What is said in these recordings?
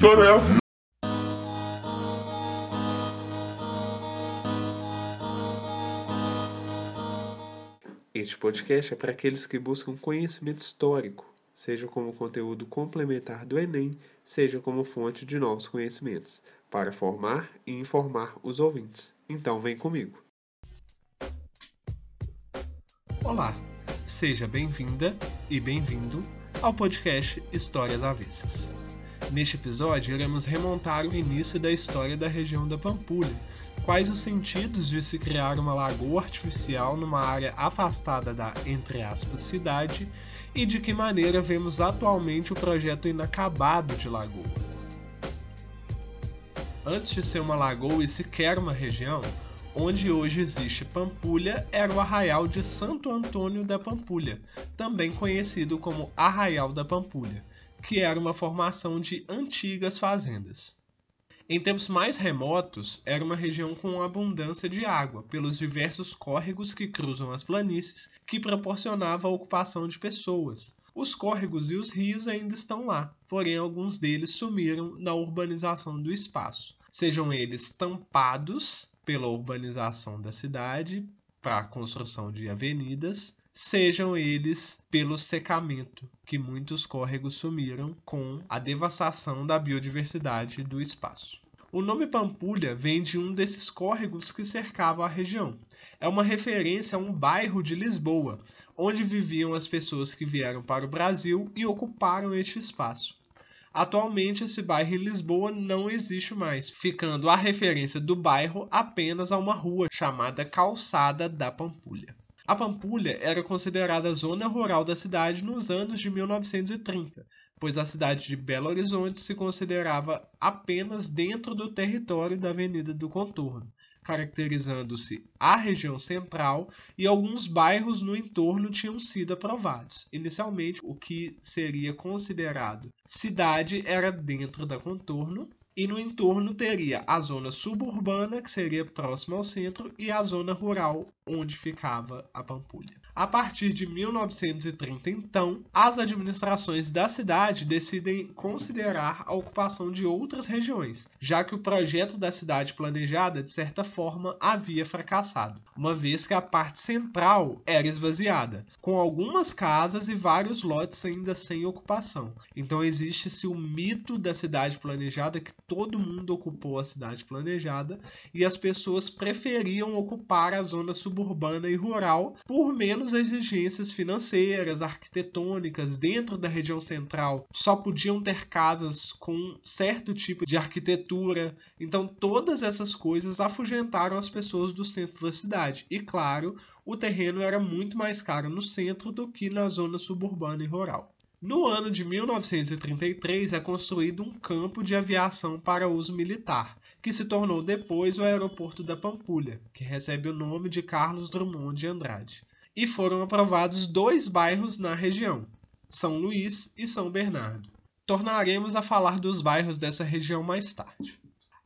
história é essa? Este podcast é para aqueles que buscam conhecimento histórico, seja como conteúdo complementar do Enem, seja como fonte de novos conhecimentos, para formar e informar os ouvintes. Então vem comigo. Olá, seja bem-vinda e bem-vindo ao podcast Histórias Avessas. Neste episódio, iremos remontar o início da história da região da Pampulha, quais os sentidos de se criar uma lagoa artificial numa área afastada da, entre aspas, cidade e de que maneira vemos atualmente o projeto inacabado de lagoa. Antes de ser uma lagoa e sequer uma região, onde hoje existe Pampulha era o arraial de Santo Antônio da Pampulha, também conhecido como Arraial da Pampulha, que era uma formação de antigas fazendas. Em tempos mais remotos, era uma região com abundância de água, pelos diversos córregos que cruzam as planícies, que proporcionava a ocupação de pessoas. Os córregos e os rios ainda estão lá, porém alguns deles sumiram na urbanização do espaço, sejam eles tampados pela urbanização da cidade, para a construção de avenidas, sejam eles pelo secamento, que muitos córregos sumiram com a devastação da biodiversidade do espaço. O nome Pampulha vem de um desses córregos que cercavam a região. É uma referência a um bairro de Lisboa, onde viviam as pessoas que vieram para o Brasil e ocuparam este espaço. Atualmente, esse bairro em Lisboa não existe mais, ficando a referência do bairro apenas a uma rua chamada Calçada da Pampulha. A Pampulha era considerada zona rural da cidade nos anos de 1930, pois a cidade de Belo Horizonte se considerava apenas dentro do território da Avenida do Contorno, caracterizando-se a região central e alguns bairros no entorno tinham sido aprovados. Inicialmente, o que seria considerado cidade era dentro da Contorno e no entorno teria a zona suburbana, que seria próxima ao centro, e a zona rural, onde ficava a Pampulha. A partir de 1930, então, as administrações da cidade decidem considerar a ocupação de outras regiões, já que o projeto da cidade planejada, de certa forma, havia fracassado, uma vez que a parte central era esvaziada, com algumas casas e vários lotes ainda sem ocupação. Então existe-se o mito da cidade planejada que todo mundo ocupou a cidade planejada e as pessoas preferiam ocupar a zona suburbana e rural por menos exigências financeiras, arquitetônicas dentro da região central. Só podiam ter casas com certo tipo de arquitetura. Então, todas essas coisas afugentaram as pessoas do centro da cidade. E, claro, o terreno era muito mais caro no centro do que na zona suburbana e rural. No ano de 1933 é construído um campo de aviação para uso militar, que se tornou depois o aeroporto da Pampulha, que recebe o nome de Carlos Drummond de Andrade e foram aprovados dois bairros na região, São Luís e São Bernardo. Tornaremos a falar dos bairros dessa região mais tarde.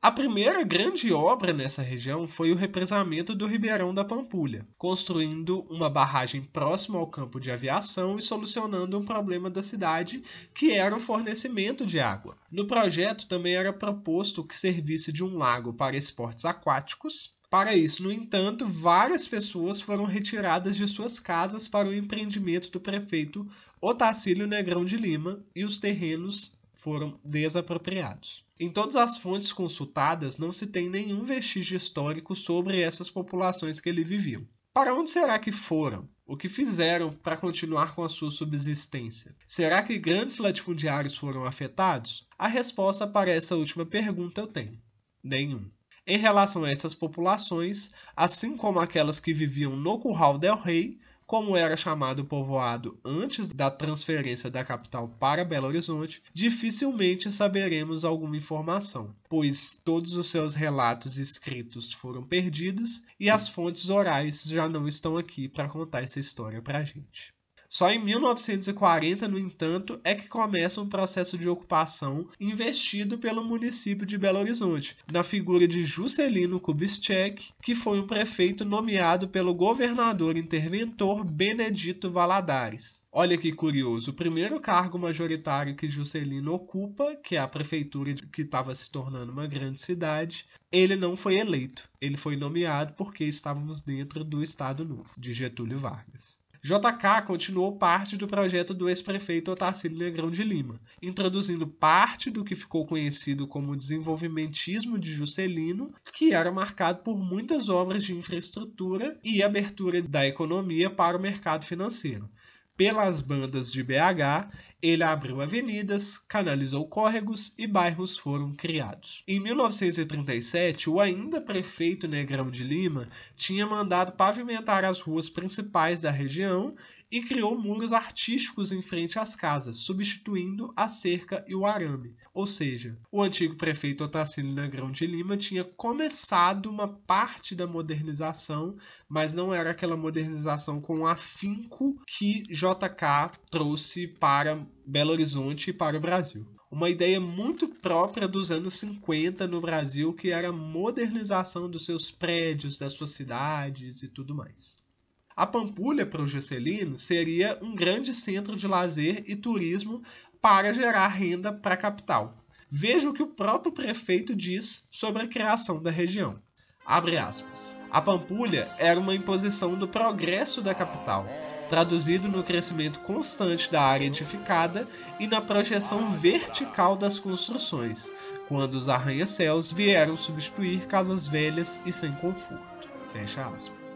A primeira grande obra nessa região foi o represamento do Ribeirão da Pampulha, construindo uma barragem próxima ao campo de aviação e solucionando um problema da cidade, que era o fornecimento de água. No projeto também era proposto que servisse de um lago para esportes aquáticos para isso, no entanto, várias pessoas foram retiradas de suas casas para o empreendimento do prefeito Otacílio Negrão de Lima e os terrenos foram desapropriados. Em todas as fontes consultadas, não se tem nenhum vestígio histórico sobre essas populações que ali viviam. Para onde será que foram? O que fizeram para continuar com a sua subsistência? Será que grandes latifundiários foram afetados? A resposta para essa última pergunta eu tenho: nenhum. Em relação a essas populações, assim como aquelas que viviam no Curral del Rei, como era chamado o povoado antes da transferência da capital para Belo Horizonte, dificilmente saberemos alguma informação, pois todos os seus relatos escritos foram perdidos e as fontes orais já não estão aqui para contar essa história para a gente. Só em 1940, no entanto, é que começa um processo de ocupação investido pelo município de Belo Horizonte, na figura de Juscelino Kubitschek, que foi um prefeito nomeado pelo governador interventor Benedito Valadares. Olha que curioso, o primeiro cargo majoritário que Juscelino ocupa, que é a prefeitura que estava se tornando uma grande cidade, ele não foi eleito. Ele foi nomeado porque estávamos dentro do Estado Novo, de Getúlio Vargas. JK continuou parte do projeto do ex-prefeito Otacílio Negrão de Lima, introduzindo parte do que ficou conhecido como desenvolvimentismo de Juscelino, que era marcado por muitas obras de infraestrutura e abertura da economia para o mercado financeiro pelas bandas de BH, ele abriu avenidas, canalizou córregos e bairros foram criados. Em 1937, o ainda prefeito Negrão de Lima tinha mandado pavimentar as ruas principais da região e criou muros artísticos em frente às casas, substituindo a cerca e o arame. Ou seja, o antigo prefeito Otacílio Negrão de Lima tinha começado uma parte da modernização, mas não era aquela modernização com afinco que JK trouxe para Belo Horizonte e para o Brasil uma ideia muito própria dos anos 50 no Brasil, que era a modernização dos seus prédios, das suas cidades e tudo mais. A Pampulha, para o Juscelino, seria um grande centro de lazer e turismo para gerar renda para a capital. Veja o que o próprio prefeito diz sobre a criação da região. Abre aspas. A Pampulha era uma imposição do progresso da capital, traduzido no crescimento constante da área edificada e na projeção vertical das construções, quando os arranha-céus vieram substituir casas velhas e sem conforto. Fecha aspas.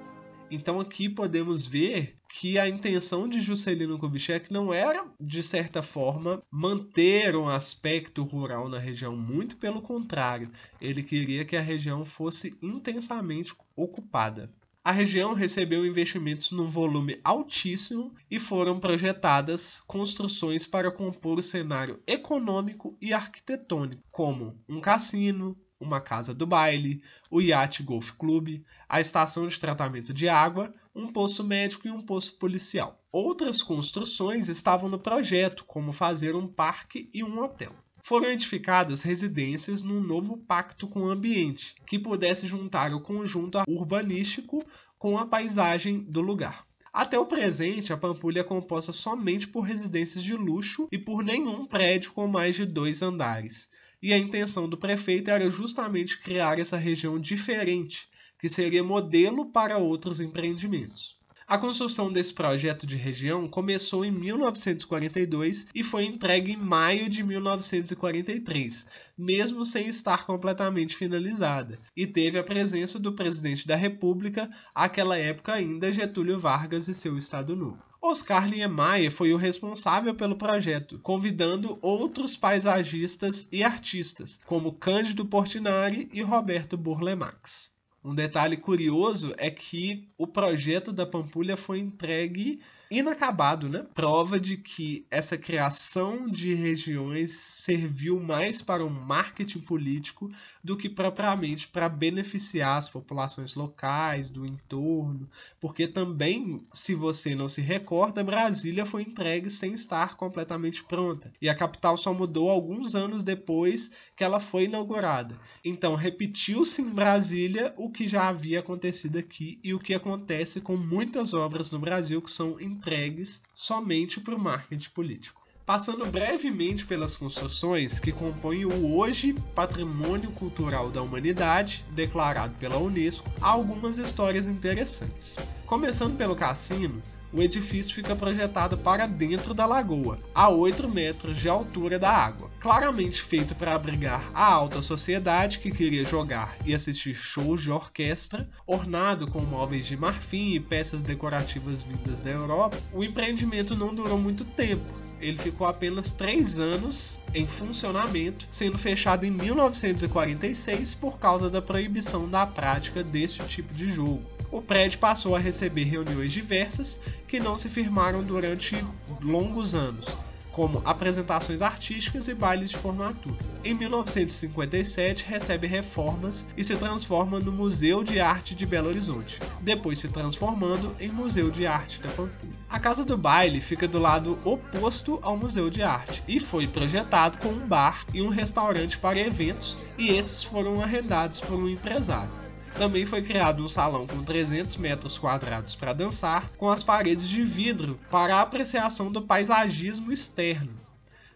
Então aqui podemos ver que a intenção de Juscelino Kubitschek não era, de certa forma, manter um aspecto rural na região, muito pelo contrário, ele queria que a região fosse intensamente ocupada. A região recebeu investimentos num volume altíssimo e foram projetadas construções para compor o cenário econômico e arquitetônico, como um cassino, uma casa do baile, o Yacht Golf Club, a estação de tratamento de água, um posto médico e um posto policial. Outras construções estavam no projeto, como fazer um parque e um hotel. Foram edificadas residências num novo pacto com o ambiente, que pudesse juntar o conjunto urbanístico com a paisagem do lugar. Até o presente, a Pampulha é composta somente por residências de luxo e por nenhum prédio com mais de dois andares e a intenção do prefeito era justamente criar essa região diferente, que seria modelo para outros empreendimentos. A construção desse projeto de região começou em 1942 e foi entregue em maio de 1943, mesmo sem estar completamente finalizada, e teve a presença do presidente da República, àquela época ainda Getúlio Vargas e seu Estado Novo. Oscar Niemeyer foi o responsável pelo projeto, convidando outros paisagistas e artistas, como Cândido Portinari e Roberto Burlemax. Um detalhe curioso é que o projeto da Pampulha foi entregue inacabado, né? Prova de que essa criação de regiões serviu mais para um marketing político do que propriamente para beneficiar as populações locais do entorno, porque também, se você não se recorda, Brasília foi entregue sem estar completamente pronta e a capital só mudou alguns anos depois que ela foi inaugurada. Então, repetiu-se em Brasília o que já havia acontecido aqui e o que acontece com muitas obras no Brasil que são entregues somente para o marketing político. Passando brevemente pelas construções que compõem o hoje Patrimônio Cultural da Humanidade, declarado pela Unesco, há algumas histórias interessantes. Começando pelo cassino, o edifício fica projetado para dentro da lagoa, a 8 metros de altura da água. Claramente feito para abrigar a alta sociedade que queria jogar e assistir shows de orquestra, ornado com móveis de marfim e peças decorativas vindas da Europa, o empreendimento não durou muito tempo. Ele ficou apenas três anos em funcionamento, sendo fechado em 1946 por causa da proibição da prática deste tipo de jogo o prédio passou a receber reuniões diversas que não se firmaram durante longos anos, como apresentações artísticas e bailes de formatura. Em 1957, recebe reformas e se transforma no Museu de Arte de Belo Horizonte, depois se transformando em Museu de Arte da Pampulha. A Casa do Baile fica do lado oposto ao Museu de Arte e foi projetado com um bar e um restaurante para eventos, e esses foram arrendados por um empresário. Também foi criado um salão com 300 metros quadrados para dançar, com as paredes de vidro para apreciação do paisagismo externo.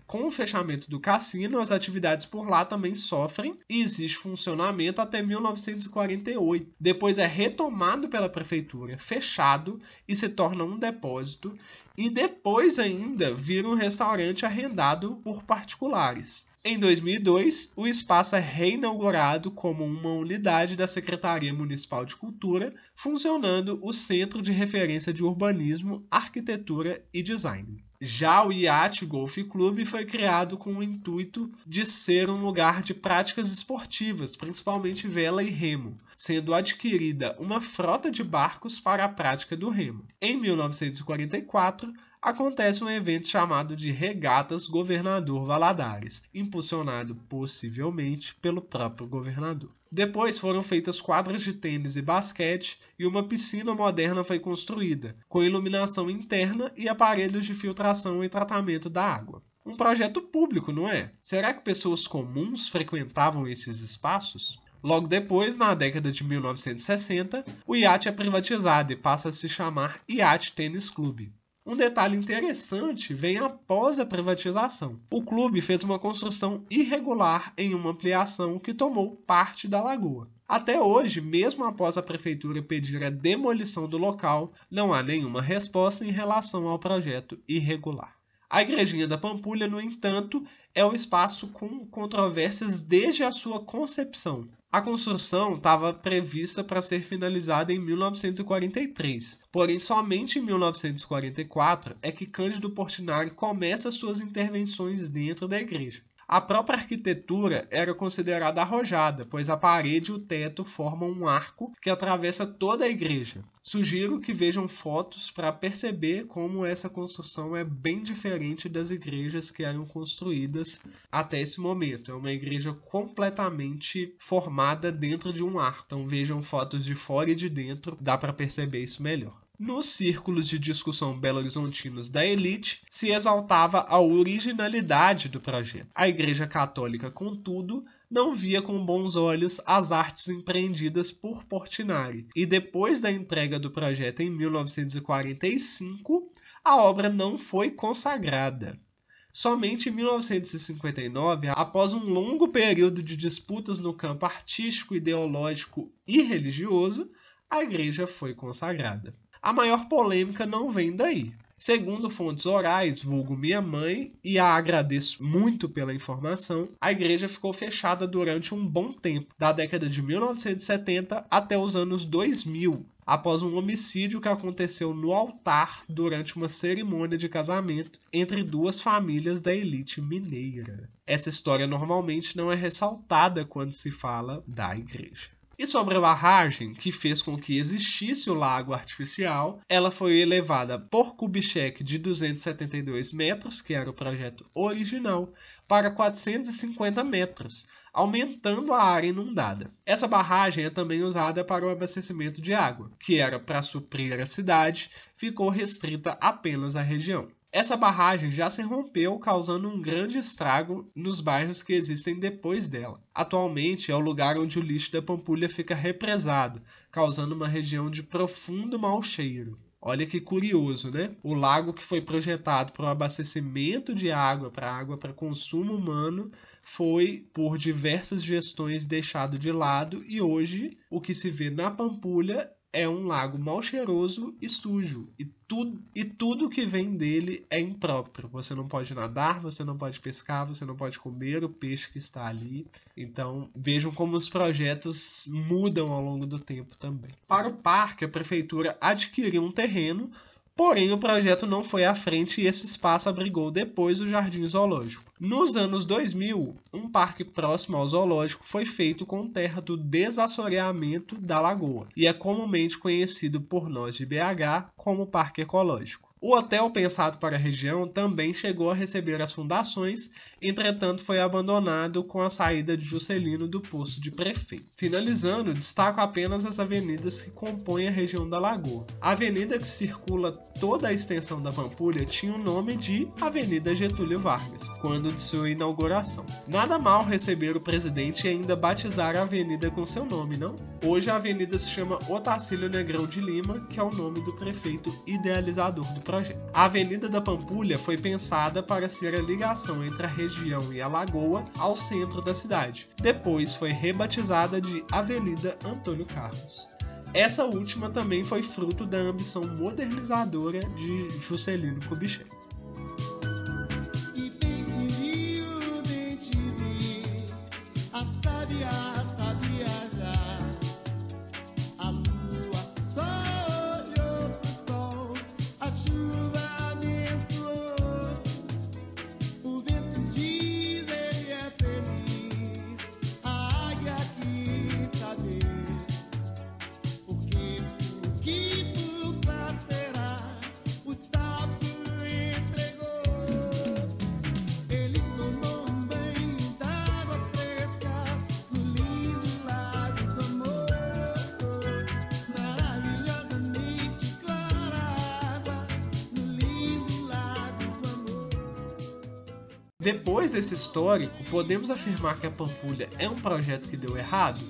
Com o fechamento do cassino, as atividades por lá também sofrem e existe funcionamento até 1948. Depois é retomado pela prefeitura, fechado e se torna um depósito, e depois ainda vira um restaurante arrendado por particulares. Em 2002, o espaço é reinaugurado como uma unidade da Secretaria Municipal de Cultura, funcionando o Centro de Referência de Urbanismo, Arquitetura e Design. Já o Yacht Golf Club foi criado com o intuito de ser um lugar de práticas esportivas, principalmente vela e remo, sendo adquirida uma frota de barcos para a prática do remo. Em 1944, acontece um evento chamado de Regatas Governador Valadares, impulsionado possivelmente pelo próprio governador. Depois foram feitas quadras de tênis e basquete e uma piscina moderna foi construída, com iluminação interna e aparelhos de filtração e tratamento da água. Um projeto público, não é? Será que pessoas comuns frequentavam esses espaços? Logo depois, na década de 1960, o iate é privatizado e passa a se chamar Iate Tênis Clube. Um detalhe interessante vem após a privatização. O clube fez uma construção irregular em uma ampliação que tomou parte da lagoa. Até hoje, mesmo após a prefeitura pedir a demolição do local, não há nenhuma resposta em relação ao projeto irregular. A Igrejinha da Pampulha, no entanto, é um espaço com controvérsias desde a sua concepção. A construção estava prevista para ser finalizada em 1943, porém somente em 1944 é que Cândido Portinari começa suas intervenções dentro da igreja. A própria arquitetura era considerada arrojada, pois a parede e o teto formam um arco que atravessa toda a igreja. Sugiro que vejam fotos para perceber como essa construção é bem diferente das igrejas que eram construídas até esse momento. É uma igreja completamente formada dentro de um arco. Então vejam fotos de fora e de dentro, dá para perceber isso melhor. Nos círculos de discussão belo-horizontinos da elite, se exaltava a originalidade do projeto. A Igreja Católica, contudo, não via com bons olhos as artes empreendidas por Portinari, e depois da entrega do projeto em 1945, a obra não foi consagrada. Somente em 1959, após um longo período de disputas no campo artístico, ideológico e religioso, a igreja foi consagrada. A maior polêmica não vem daí. Segundo fontes orais, vulgo minha mãe, e a agradeço muito pela informação, a igreja ficou fechada durante um bom tempo, da década de 1970 até os anos 2000, após um homicídio que aconteceu no altar durante uma cerimônia de casamento entre duas famílias da elite mineira. Essa história normalmente não é ressaltada quando se fala da igreja. E sobre a barragem que fez com que existisse o lago artificial, ela foi elevada por Kubitschek de 272 metros, que era o projeto original, para 450 metros, aumentando a área inundada. Essa barragem é também usada para o abastecimento de água, que era para suprir a cidade, ficou restrita apenas à região. Essa barragem já se rompeu, causando um grande estrago nos bairros que existem depois dela. Atualmente é o lugar onde o lixo da Pampulha fica represado, causando uma região de profundo mau cheiro. Olha que curioso, né? O lago que foi projetado para o abastecimento de água, para água para consumo humano, foi por diversas gestões deixado de lado e hoje o que se vê na Pampulha é um lago mal cheiroso e sujo. E tudo, e tudo que vem dele é impróprio. Você não pode nadar, você não pode pescar, você não pode comer o peixe que está ali. Então vejam como os projetos mudam ao longo do tempo também. Para o parque, a prefeitura adquiriu um terreno Porém, o projeto não foi à frente e esse espaço abrigou depois o Jardim Zoológico. Nos anos 2000, um parque próximo ao zoológico foi feito com terra do desassoreamento da lagoa e é comumente conhecido por nós de BH como Parque Ecológico. O hotel pensado para a região também chegou a receber as fundações, entretanto foi abandonado com a saída de Juscelino do posto de prefeito. Finalizando, destaco apenas as avenidas que compõem a região da Lagoa. A avenida que circula toda a extensão da Pampulha tinha o nome de Avenida Getúlio Vargas, quando de sua inauguração. Nada mal receber o presidente e ainda batizar a avenida com seu nome, não? Hoje a avenida se chama Otacílio Negrão de Lima, que é o nome do prefeito idealizador do projeto. A Avenida da Pampulha foi pensada para ser a ligação entre a região e a lagoa ao centro da cidade. Depois foi rebatizada de Avenida Antônio Carlos. Essa última também foi fruto da ambição modernizadora de Juscelino Kubitschek. Depois desse histórico, podemos afirmar que a Pampulha é um projeto que deu errado?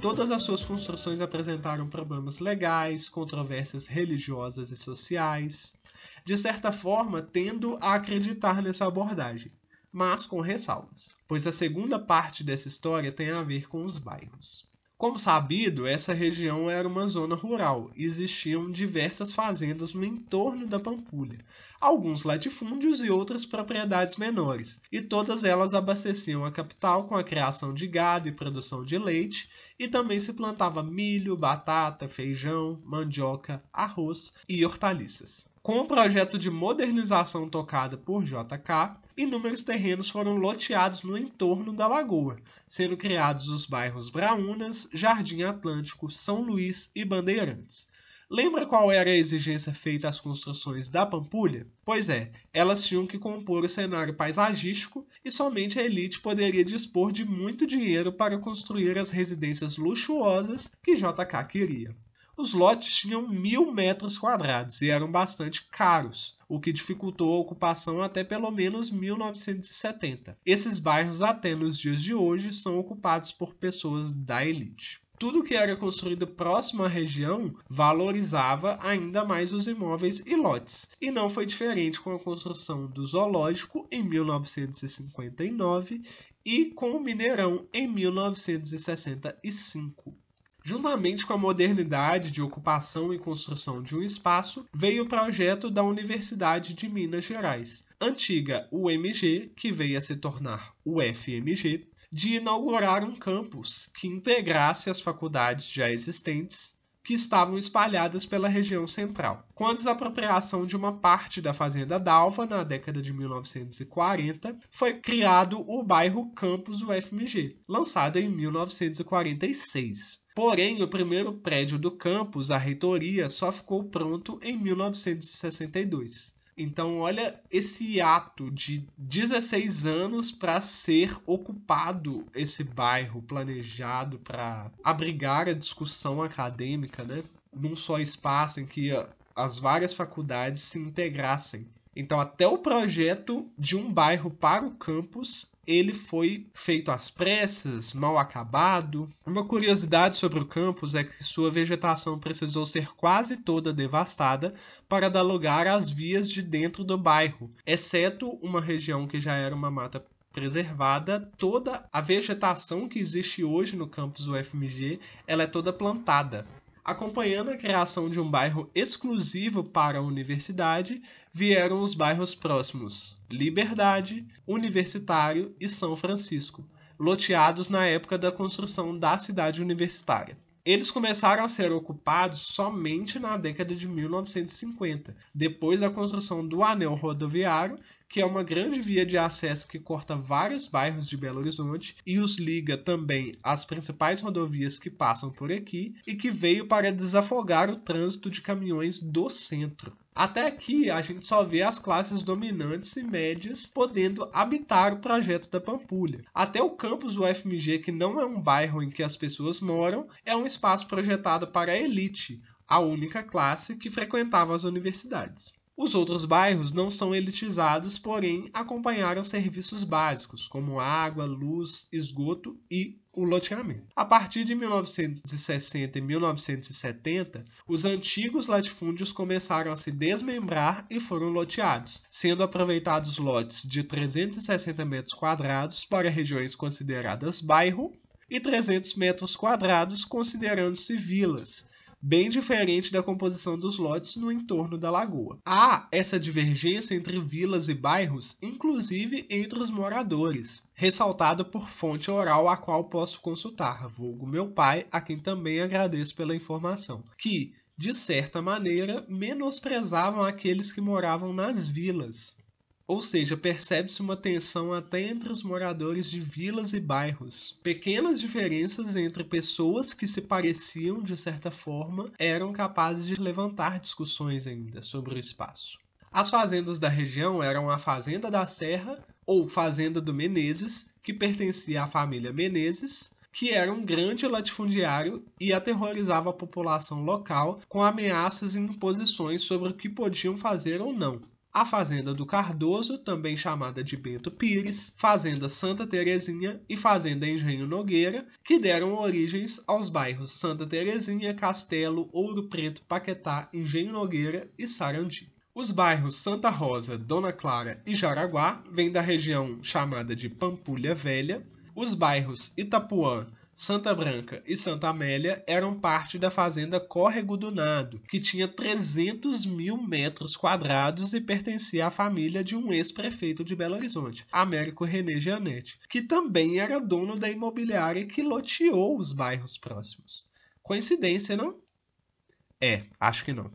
Todas as suas construções apresentaram problemas legais, controvérsias religiosas e sociais. De certa forma, tendo a acreditar nessa abordagem, mas com ressalvas, pois a segunda parte dessa história tem a ver com os bairros. Como sabido, essa região era uma zona rural e existiam diversas fazendas no entorno da Pampulha, alguns latifúndios e outras propriedades menores, e todas elas abasteciam a capital com a criação de gado e produção de leite, e também se plantava milho, batata, feijão, mandioca, arroz e hortaliças. Com o projeto de modernização tocado por JK, inúmeros terrenos foram loteados no entorno da lagoa, sendo criados os bairros Braunas, Jardim Atlântico, São Luís e Bandeirantes. Lembra qual era a exigência feita às construções da Pampulha? Pois é, elas tinham que compor o cenário paisagístico e somente a elite poderia dispor de muito dinheiro para construir as residências luxuosas que JK queria. Os lotes tinham mil metros quadrados e eram bastante caros, o que dificultou a ocupação até pelo menos 1970. Esses bairros, até nos dias de hoje, são ocupados por pessoas da elite. Tudo que era construído próximo à região valorizava ainda mais os imóveis e lotes, e não foi diferente com a construção do zoológico em 1959 e com o Mineirão em 1965. Juntamente com a modernidade de ocupação e construção de um espaço, veio o projeto da Universidade de Minas Gerais, antiga UMG, que veio a se tornar UFMG, de inaugurar um campus que integrasse as faculdades já existentes que estavam espalhadas pela região central. Com a desapropriação de uma parte da fazenda Dalva na década de 1940, foi criado o bairro Campus UFMG, lançado em 1946. Porém, o primeiro prédio do campus, a reitoria, só ficou pronto em 1962. Então, olha esse ato de 16 anos para ser ocupado esse bairro planejado para abrigar a discussão acadêmica, né? Num só espaço em que as várias faculdades se integrassem. Então, até o projeto de um bairro para o campus ele foi feito às pressas, mal acabado. Uma curiosidade sobre o campus é que sua vegetação precisou ser quase toda devastada para dar lugar às vias de dentro do bairro, exceto uma região que já era uma mata preservada, toda a vegetação que existe hoje no campus UFMG, ela é toda plantada. Acompanhando a criação de um bairro exclusivo para a universidade, vieram os bairros próximos Liberdade, Universitário e São Francisco, loteados na época da construção da cidade universitária. Eles começaram a ser ocupados somente na década de 1950, depois da construção do anel rodoviário, que é uma grande via de acesso que corta vários bairros de Belo Horizonte e os liga também às principais rodovias que passam por aqui e que veio para desafogar o trânsito de caminhões do centro. Até aqui, a gente só vê as classes dominantes e médias podendo habitar o projeto da Pampulha. Até o campus UFMG, que não é um bairro em que as pessoas moram, é um espaço projetado para a elite, a única classe que frequentava as universidades. Os outros bairros não são elitizados, porém acompanharam serviços básicos, como água, luz, esgoto e o loteamento. A partir de 1960 e 1970, os antigos latifúndios começaram a se desmembrar e foram loteados, sendo aproveitados lotes de 360 metros quadrados para regiões consideradas bairro e 300 metros quadrados considerando-se vilas, bem diferente da composição dos lotes no entorno da lagoa. Há essa divergência entre vilas e bairros, inclusive entre os moradores, ressaltado por fonte oral a qual posso consultar, vulgo meu pai, a quem também agradeço pela informação, que, de certa maneira, menosprezavam aqueles que moravam nas vilas, ou seja, percebe-se uma tensão até entre os moradores de vilas e bairros. Pequenas diferenças entre pessoas que se pareciam de certa forma eram capazes de levantar discussões ainda sobre o espaço. As fazendas da região eram a Fazenda da Serra ou Fazenda do Menezes, que pertencia à família Menezes, que era um grande latifundiário e aterrorizava a população local com ameaças e imposições sobre o que podiam fazer ou não a Fazenda do Cardoso, também chamada de Bento Pires, Fazenda Santa Terezinha e Fazenda Engenho Nogueira, que deram origens aos bairros Santa Terezinha, Castelo, Ouro Preto, Paquetá, Engenho Nogueira e Sarandi. Os bairros Santa Rosa, Dona Clara e Jaraguá vêm da região chamada de Pampulha Velha. Os bairros Itapuã, Santa Branca e Santa Amélia eram parte da fazenda Córrego do Nado, que tinha 300 mil metros quadrados e pertencia à família de um ex-prefeito de Belo Horizonte, Américo René Gianetti, que também era dono da imobiliária que loteou os bairros próximos. Coincidência, não? É, acho que não.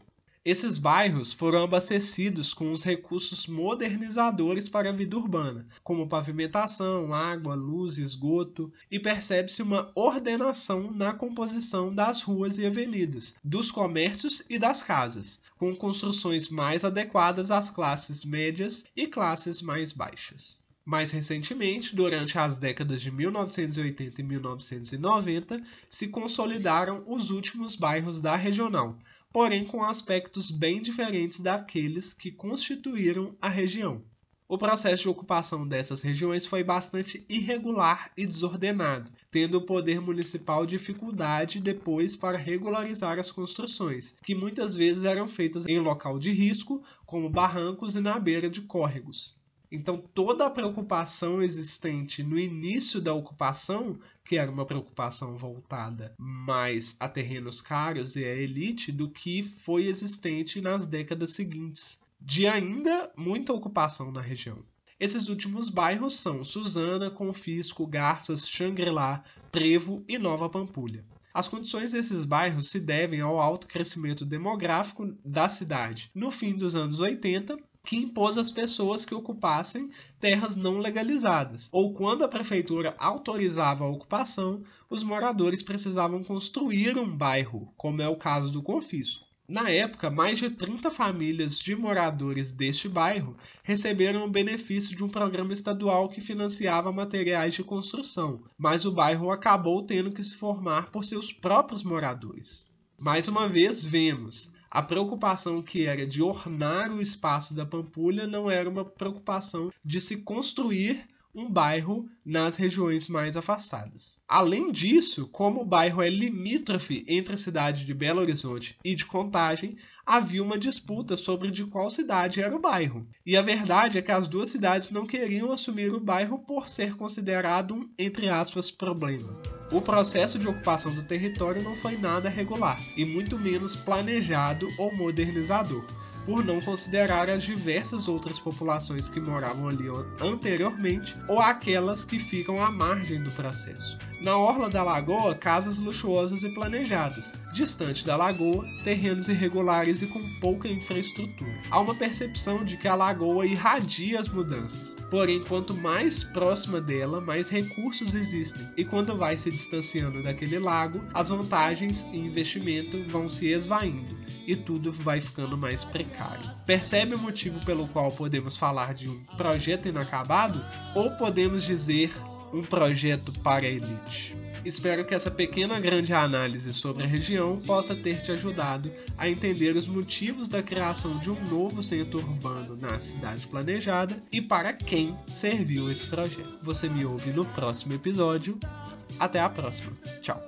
Esses bairros foram abastecidos com os recursos modernizadores para a vida urbana, como pavimentação, água, luz, esgoto, e percebe-se uma ordenação na composição das ruas e avenidas, dos comércios e das casas, com construções mais adequadas às classes médias e classes mais baixas. Mais recentemente, durante as décadas de 1980 e 1990, se consolidaram os últimos bairros da regional, porém com aspectos bem diferentes daqueles que constituíram a região. O processo de ocupação dessas regiões foi bastante irregular e desordenado, tendo o poder municipal dificuldade depois para regularizar as construções, que muitas vezes eram feitas em local de risco, como barrancos e na beira de córregos. Então, toda a preocupação existente no início da ocupação, que era uma preocupação voltada mais a terrenos caros e a elite, do que foi existente nas décadas seguintes, de ainda muita ocupação na região. Esses últimos bairros são Suzana, Confisco, Garças, Xangri-Lá, Trevo e Nova Pampulha. As condições desses bairros se devem ao alto crescimento demográfico da cidade no fim dos anos 80 que impôs às pessoas que ocupassem terras não legalizadas, ou quando a prefeitura autorizava a ocupação, os moradores precisavam construir um bairro, como é o caso do confisco. Na época, mais de 30 famílias de moradores deste bairro receberam o benefício de um programa estadual que financiava materiais de construção, mas o bairro acabou tendo que se formar por seus próprios moradores. Mais uma vez, vemos a preocupação que era de ornar o espaço da Pampulha não era uma preocupação de se construir um bairro nas regiões mais afastadas. Além disso, como o bairro é limítrofe entre a cidade de Belo Horizonte e de Contagem, havia uma disputa sobre de qual cidade era o bairro. E a verdade é que as duas cidades não queriam assumir o bairro por ser considerado um, entre aspas, problema. O processo de ocupação do território não foi nada regular, e muito menos planejado ou modernizador por não considerar as diversas outras populações que moravam ali anteriormente ou aquelas que ficam à margem do processo. Na orla da lagoa, casas luxuosas e planejadas. Distante da lagoa, terrenos irregulares e com pouca infraestrutura. Há uma percepção de que a lagoa irradia as mudanças. Porém, quanto mais próxima dela, mais recursos existem. E quando vai se distanciando daquele lago, as vantagens e investimento vão se esvaindo e tudo vai ficando mais precário. Percebe o motivo pelo qual podemos falar de um projeto inacabado ou podemos dizer um projeto para a elite. Espero que essa pequena grande análise sobre a região possa ter te ajudado a entender os motivos da criação de um novo centro urbano na cidade planejada e para quem serviu esse projeto. Você me ouve no próximo episódio. Até a próxima. Tchau.